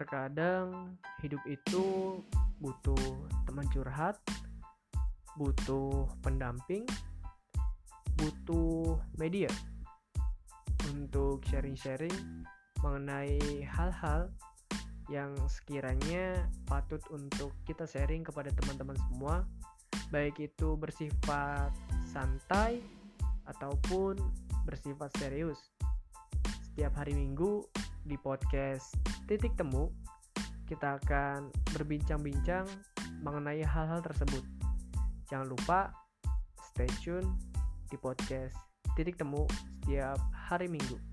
Terkadang hidup itu butuh teman curhat, butuh pendamping, butuh media untuk sharing-sharing mengenai hal-hal yang sekiranya patut untuk kita sharing kepada teman-teman semua, baik itu bersifat santai ataupun bersifat serius. Setiap hari Minggu di podcast Titik Temu, kita akan berbincang-bincang mengenai hal-hal tersebut. Jangan lupa stay tune di podcast Titik Temu setiap hari Minggu.